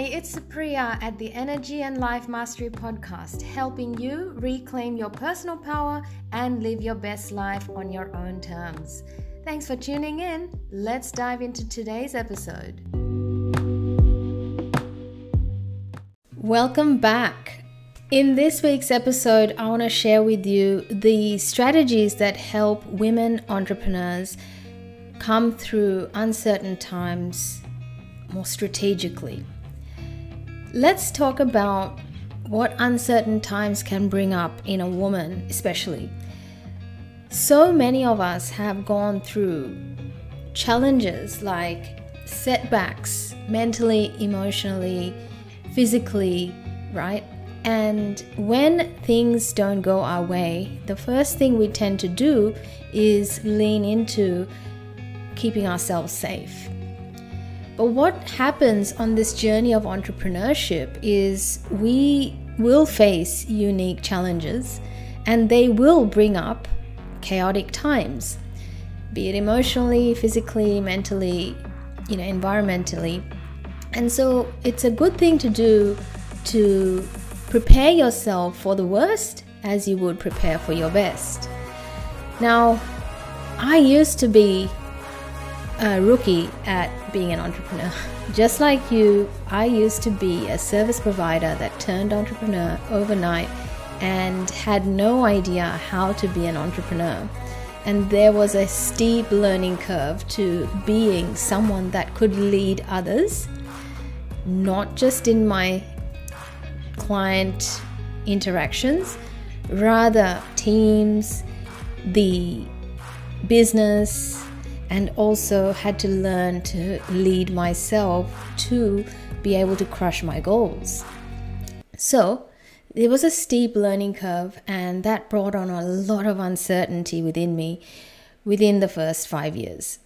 Hi, it's Priya at the Energy and Life Mastery Podcast, helping you reclaim your personal power and live your best life on your own terms. Thanks for tuning in. Let's dive into today's episode. Welcome back. In this week's episode, I want to share with you the strategies that help women entrepreneurs come through uncertain times more strategically. Let's talk about what uncertain times can bring up in a woman, especially. So many of us have gone through challenges like setbacks mentally, emotionally, physically, right? And when things don't go our way, the first thing we tend to do is lean into keeping ourselves safe what happens on this journey of entrepreneurship is we will face unique challenges and they will bring up chaotic times, be it emotionally, physically, mentally, you know, environmentally. And so it's a good thing to do to prepare yourself for the worst as you would prepare for your best. Now, I used to be a rookie at being an entrepreneur. Just like you, I used to be a service provider that turned entrepreneur overnight and had no idea how to be an entrepreneur. And there was a steep learning curve to being someone that could lead others, not just in my client interactions, rather, teams, the business, and also had to learn to lead myself to be able to crush my goals. So, it was a steep learning curve, and that brought on a lot of uncertainty within me within the first five years.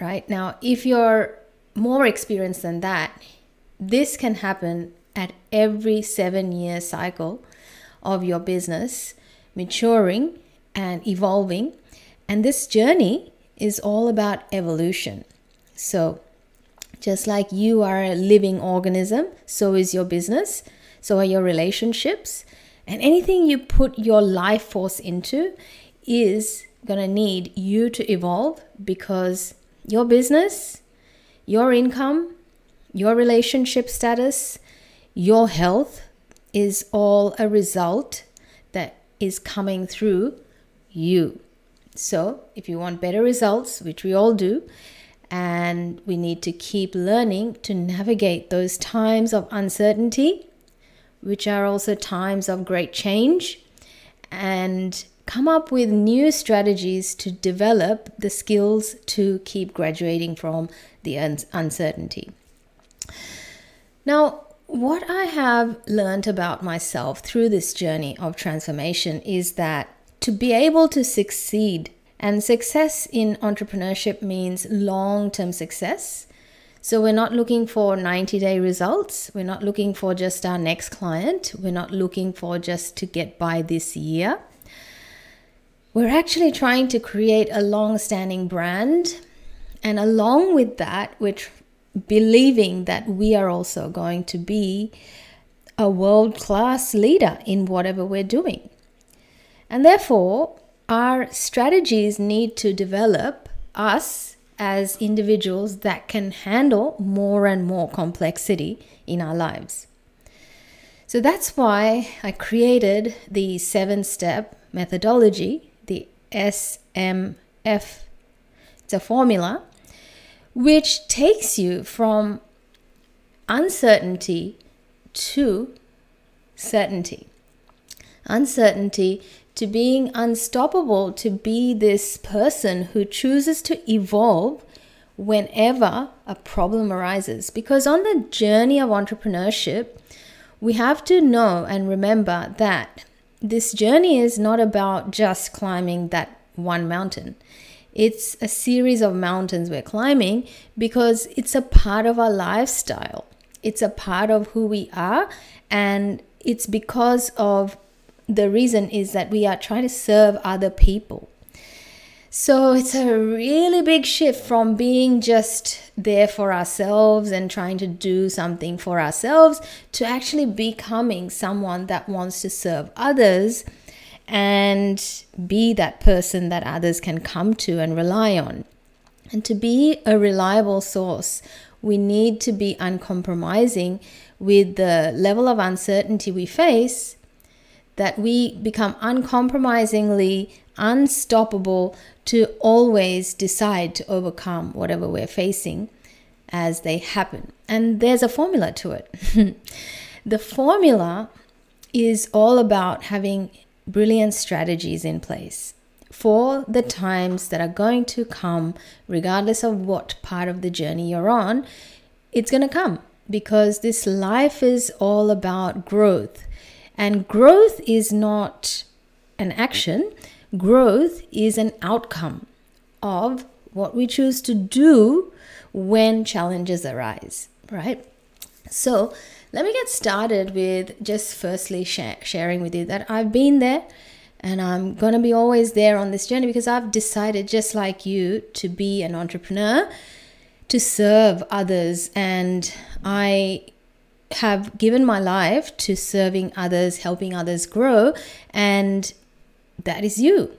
Right now, if you're more experienced than that, this can happen at every seven year cycle of your business maturing and evolving. And this journey is all about evolution. So, just like you are a living organism, so is your business, so are your relationships, and anything you put your life force into is going to need you to evolve because your business, your income, your relationship status, your health is all a result that is coming through you. So, if you want better results, which we all do, and we need to keep learning to navigate those times of uncertainty, which are also times of great change, and come up with new strategies to develop the skills to keep graduating from the uncertainty. Now, what I have learned about myself through this journey of transformation is that to be able to succeed. And success in entrepreneurship means long term success. So we're not looking for 90 day results. We're not looking for just our next client. We're not looking for just to get by this year. We're actually trying to create a long standing brand. And along with that, we're tr- believing that we are also going to be a world class leader in whatever we're doing. And therefore, our strategies need to develop us as individuals that can handle more and more complexity in our lives. So that's why I created the seven step methodology, the SMF. It's a formula which takes you from uncertainty to certainty. Uncertainty to being unstoppable, to be this person who chooses to evolve whenever a problem arises. Because on the journey of entrepreneurship, we have to know and remember that this journey is not about just climbing that one mountain. It's a series of mountains we're climbing because it's a part of our lifestyle. It's a part of who we are, and it's because of the reason is that we are trying to serve other people. So it's a really big shift from being just there for ourselves and trying to do something for ourselves to actually becoming someone that wants to serve others and be that person that others can come to and rely on. And to be a reliable source, we need to be uncompromising with the level of uncertainty we face, that we become uncompromisingly unstoppable to always decide to overcome whatever we're facing as they happen. And there's a formula to it. the formula is all about having brilliant strategies in place for the times that are going to come, regardless of what part of the journey you're on, it's going to come because this life is all about growth. And growth is not an action, growth is an outcome of what we choose to do when challenges arise, right? So, let me get started with just firstly sh- sharing with you that I've been there and I'm going to be always there on this journey because I've decided, just like you, to be an entrepreneur, to serve others. And I have given my life to serving others, helping others grow. And that is you.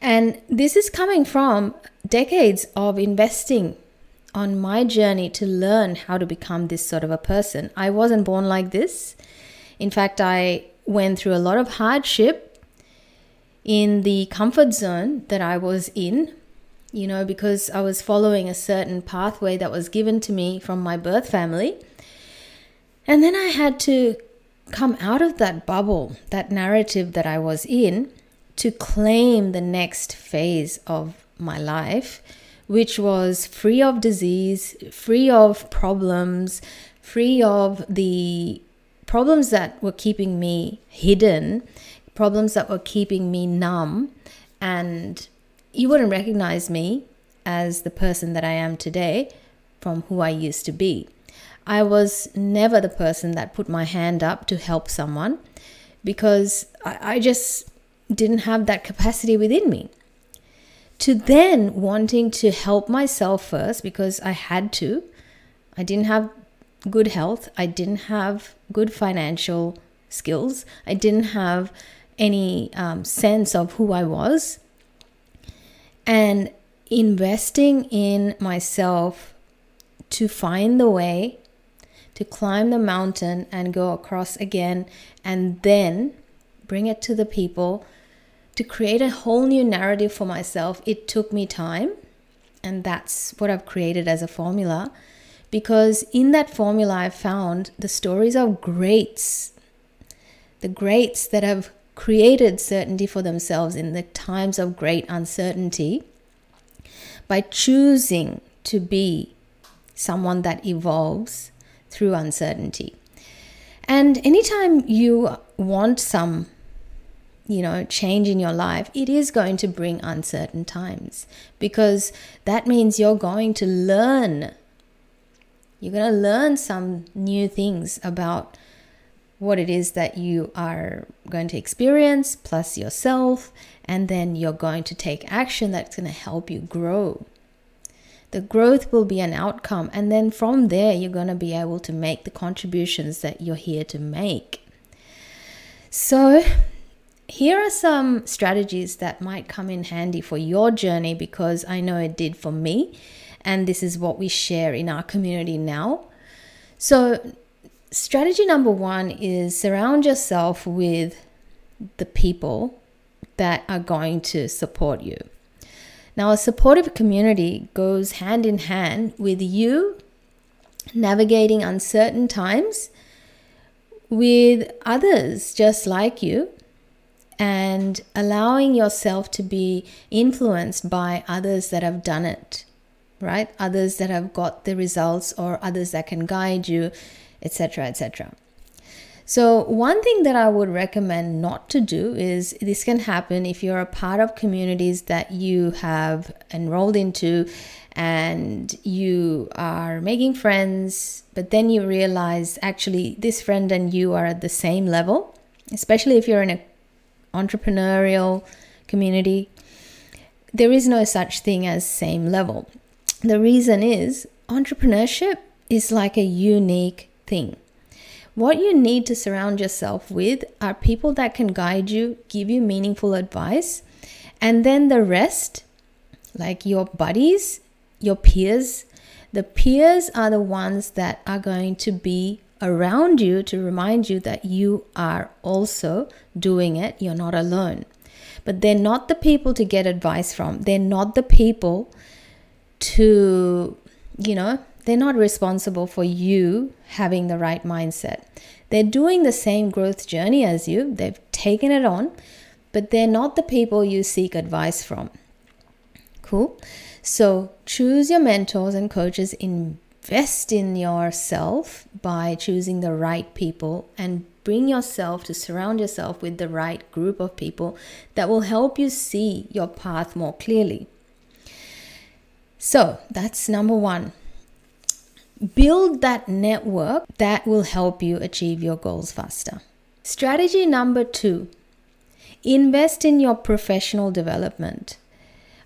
And this is coming from decades of investing on my journey to learn how to become this sort of a person. I wasn't born like this. In fact, I went through a lot of hardship in the comfort zone that I was in, you know, because I was following a certain pathway that was given to me from my birth family. And then I had to come out of that bubble, that narrative that I was in, to claim the next phase of my life which was free of disease, free of problems, free of the problems that were keeping me hidden, problems that were keeping me numb, and you wouldn't recognize me as the person that I am today from who I used to be. I was never the person that put my hand up to help someone because I, I just didn't have that capacity within me to then wanting to help myself first because I had to. I didn't have good health, I didn't have good financial skills, I didn't have any um, sense of who I was. And investing in myself to find the way to climb the mountain and go across again and then bring it to the people to create a whole new narrative for myself, it took me time. And that's what I've created as a formula. Because in that formula, I found the stories of greats, the greats that have created certainty for themselves in the times of great uncertainty by choosing to be someone that evolves through uncertainty. And anytime you want some you know, change in your life, it is going to bring uncertain times because that means you're going to learn. You're going to learn some new things about what it is that you are going to experience, plus yourself, and then you're going to take action that's going to help you grow. The growth will be an outcome, and then from there, you're going to be able to make the contributions that you're here to make. So, here are some strategies that might come in handy for your journey because I know it did for me. And this is what we share in our community now. So, strategy number one is surround yourself with the people that are going to support you. Now, a supportive community goes hand in hand with you navigating uncertain times with others just like you and allowing yourself to be influenced by others that have done it, right? Others that have got the results or others that can guide you, etc., etc. So, one thing that I would recommend not to do is this can happen if you're a part of communities that you have enrolled into and you are making friends, but then you realize actually this friend and you are at the same level, especially if you're in an entrepreneurial community there is no such thing as same level. The reason is entrepreneurship is like a unique thing. What you need to surround yourself with are people that can guide you, give you meaningful advice, and then the rest, like your buddies, your peers, the peers are the ones that are going to be around you to remind you that you are also doing it. You're not alone. But they're not the people to get advice from. They're not the people to, you know, they're not responsible for you having the right mindset. They're doing the same growth journey as you, they've taken it on, but they're not the people you seek advice from. Cool? So choose your mentors and coaches, invest in yourself by choosing the right people and bring yourself to surround yourself with the right group of people that will help you see your path more clearly. So that's number one. Build that network that will help you achieve your goals faster. Strategy number two invest in your professional development.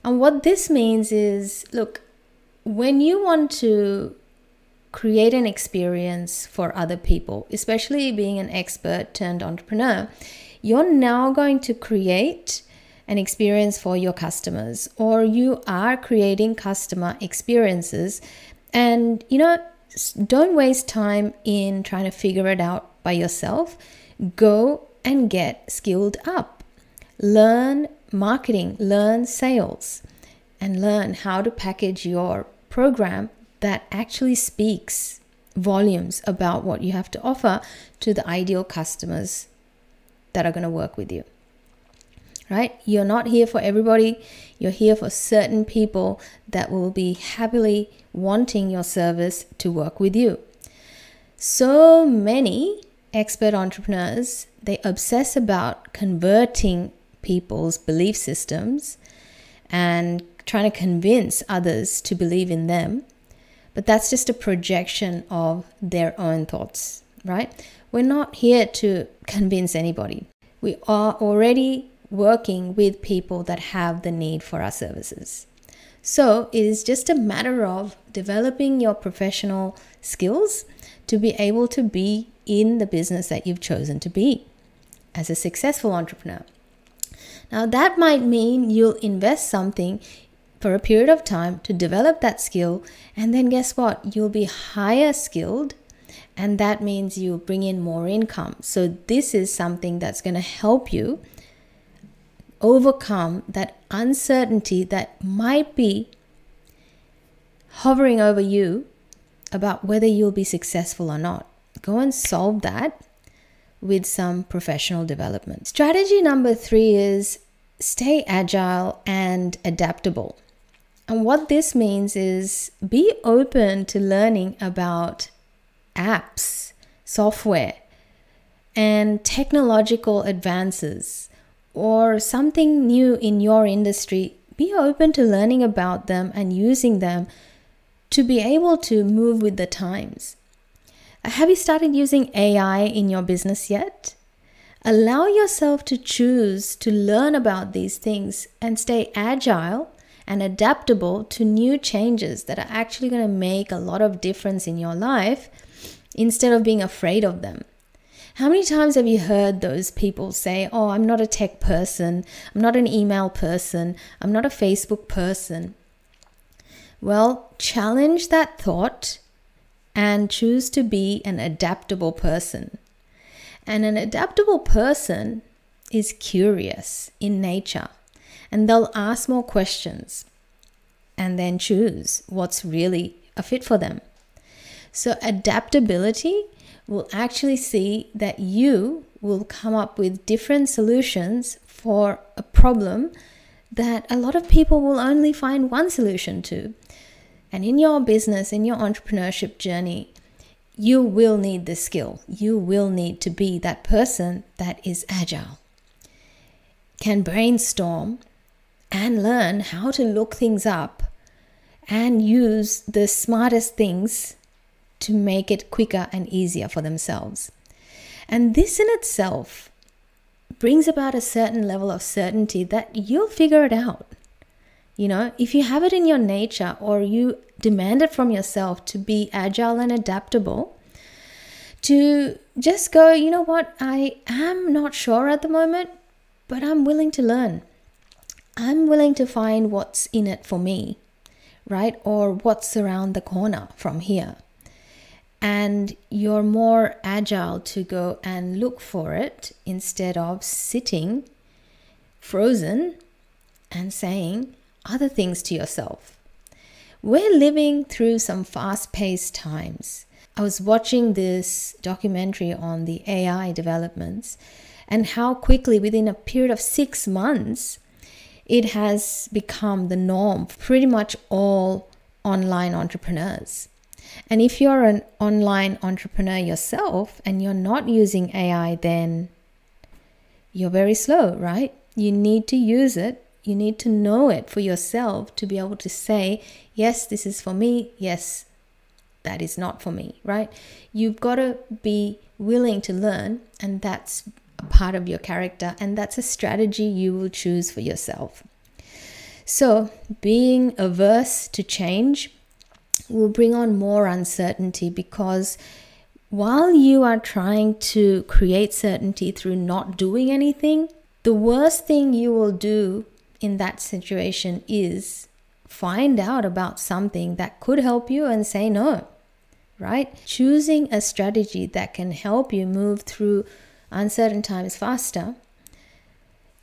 And what this means is look, when you want to create an experience for other people, especially being an expert turned entrepreneur, you're now going to create an experience for your customers, or you are creating customer experiences. And you know, don't waste time in trying to figure it out by yourself. Go and get skilled up. Learn marketing, learn sales, and learn how to package your program that actually speaks volumes about what you have to offer to the ideal customers that are going to work with you. Right? You're not here for everybody, you're here for certain people that will be happily wanting your service to work with you. So many expert entrepreneurs, they obsess about converting people's belief systems and trying to convince others to believe in them. But that's just a projection of their own thoughts, right? We're not here to convince anybody. We are already working with people that have the need for our services. So it is just a matter of developing your professional skills to be able to be in the business that you've chosen to be as a successful entrepreneur. Now, that might mean you'll invest something for a period of time to develop that skill, and then guess what? You'll be higher skilled, and that means you bring in more income. So, this is something that's going to help you overcome that uncertainty that might be hovering over you about whether you'll be successful or not. Go and solve that with some professional development. Strategy number three is stay agile and adaptable. And what this means is be open to learning about apps, software, and technological advances or something new in your industry. Be open to learning about them and using them to be able to move with the times. Have you started using AI in your business yet? Allow yourself to choose to learn about these things and stay agile and adaptable to new changes that are actually going to make a lot of difference in your life instead of being afraid of them. How many times have you heard those people say, Oh, I'm not a tech person, I'm not an email person, I'm not a Facebook person? Well, challenge that thought and choose to be an adaptable person. And an adaptable person is curious in nature and they'll ask more questions and then choose what's really a fit for them. So, adaptability will actually see that you will come up with different solutions for a problem that a lot of people will only find one solution to. And in your business, in your entrepreneurship journey, you will need this skill. You will need to be that person that is agile, can brainstorm and learn how to look things up and use the smartest things to make it quicker and easier for themselves. And this in itself brings about a certain level of certainty that you'll figure it out. You know, if you have it in your nature or you demand it from yourself to be agile and adaptable, to just go, you know what, I am not sure at the moment, but I'm willing to learn. I'm willing to find what's in it for me, right? Or what's around the corner from here. And you're more agile to go and look for it instead of sitting frozen and saying other things to yourself. We're living through some fast paced times. I was watching this documentary on the AI developments and how quickly, within a period of six months, it has become the norm for pretty much all online entrepreneurs. And if you're an online entrepreneur yourself and you're not using AI, then you're very slow, right? You need to use it. You need to know it for yourself to be able to say, yes, this is for me. Yes, that is not for me, right? You've got to be willing to learn, and that's a part of your character, and that's a strategy you will choose for yourself. So, being averse to change will bring on more uncertainty because while you are trying to create certainty through not doing anything, the worst thing you will do in that situation is find out about something that could help you and say no, right? Choosing a strategy that can help you move through uncertain times faster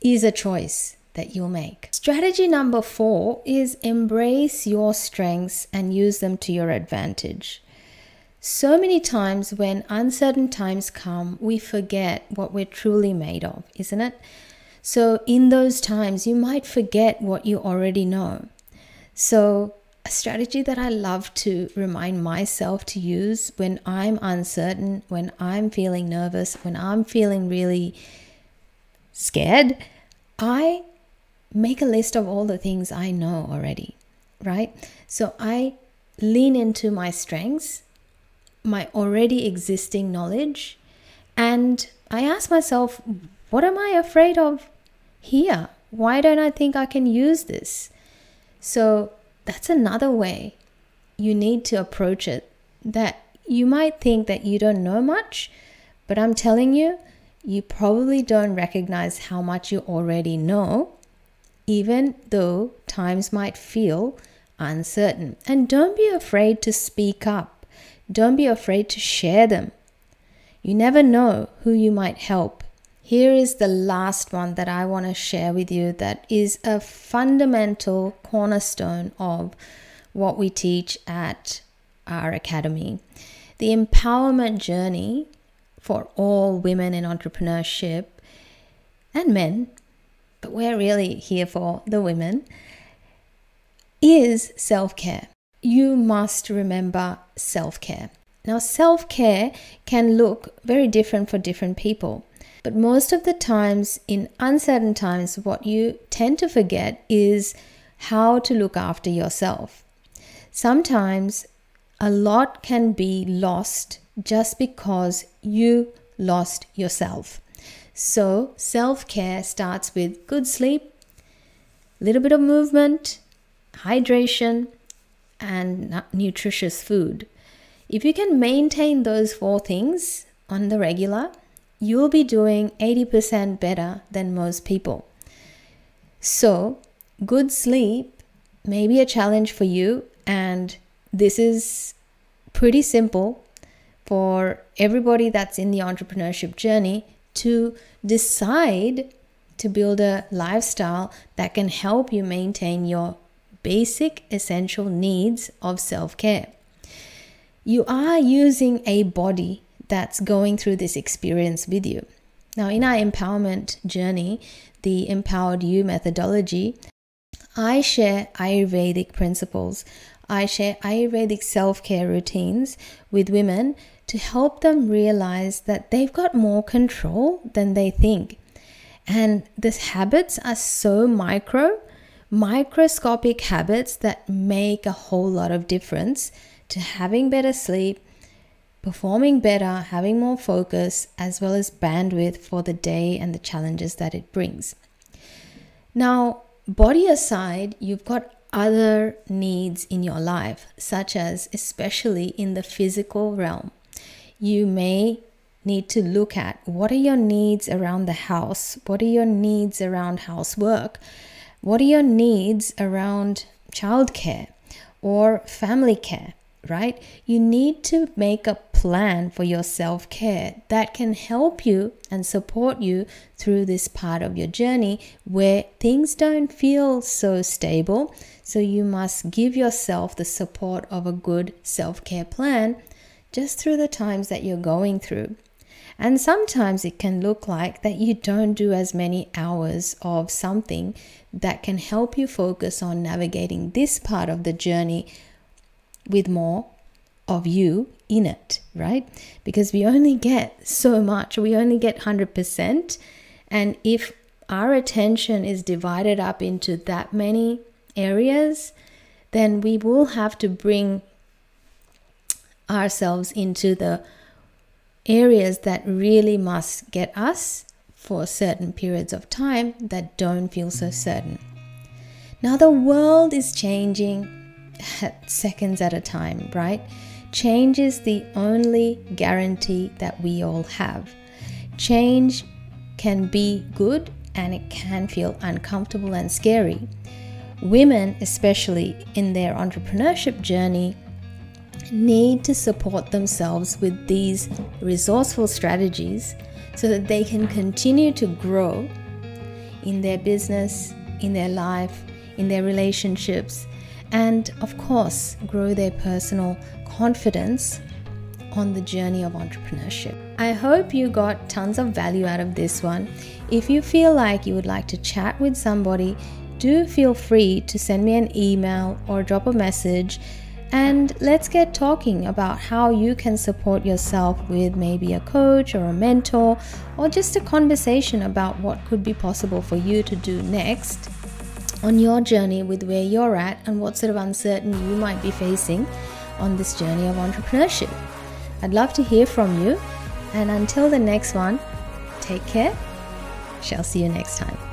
is a choice that you'll make. Strategy number four is embrace your strengths and use them to your advantage. So many times when uncertain times come, we forget what we're truly made of, isn't it? So, in those times, you might forget what you already know. So, a strategy that I love to remind myself to use when I'm uncertain, when I'm feeling nervous, when I'm feeling really scared, I make a list of all the things I know already, right? So I lean into my strengths, my already existing knowledge, and I ask myself, what am I afraid of here? Why don't I think I can use this? So that's another way you need to approach it that you might think that you don't know much, but I'm telling you, you probably don't recognize how much you already know, even though times might feel uncertain. And don't be afraid to speak up, don't be afraid to share them. You never know who you might help here is the last one that I want to share with you that is a fundamental cornerstone of what we teach at our academy. The empowerment journey for all women in entrepreneurship and men, but we're really here for the women, is self care. You must remember self care. Now, self care can look very different for different people. But most of the times, in uncertain times, what you tend to forget is how to look after yourself. Sometimes a lot can be lost just because you lost yourself. So, self care starts with good sleep, a little bit of movement, hydration, and nutritious food. If you can maintain those four things on the regular, you'll be doing 80% better than most people. So, good sleep may be a challenge for you, and this is pretty simple for everybody that's in the entrepreneurship journey to decide to build a lifestyle that can help you maintain your basic essential needs of self care. You are using a body that's going through this experience with you. Now, in our empowerment journey, the Empowered You methodology, I share Ayurvedic principles. I share Ayurvedic self care routines with women to help them realize that they've got more control than they think. And these habits are so micro, microscopic habits that make a whole lot of difference to having better sleep, performing better, having more focus, as well as bandwidth for the day and the challenges that it brings. Now, body aside, you've got other needs in your life, such as, especially in the physical realm. You may need to look at what are your needs around the house? What are your needs around housework? What are your needs around childcare or family care? right? You need to make a plan for your self care that can help you and support you through this part of your journey where things don't feel so stable. So, you must give yourself the support of a good self care plan just through the times that you're going through. And sometimes it can look like that you don't do as many hours of something that can help you focus on navigating this part of the journey with more of you in it, right? Because we only get so much, we only get 100%. And if our attention is divided up into that many areas, then we will have to bring ourselves into the areas that really must get us for certain periods of time that don't feel so certain. Now, the world is changing at seconds at a time, right? Change is the only guarantee that we all have. Change can be good and it can feel uncomfortable and scary. Women, especially in their entrepreneurship journey, need to support themselves with these resourceful strategies so that they can continue to grow in their business, in their life, in their relationships, and of course, grow their personal confidence on the journey of entrepreneurship. I hope you got tons of value out of this one. If you feel like you would like to chat with somebody, do feel free to send me an email or drop a message and let's get talking about how you can support yourself with maybe a coach or a mentor or just a conversation about what could be possible for you to do next on your journey with where you're at and what sort of uncertainty you might be facing on this journey of entrepreneurship. I'd love to hear from you. And until the next one, take care. Shall see you next time.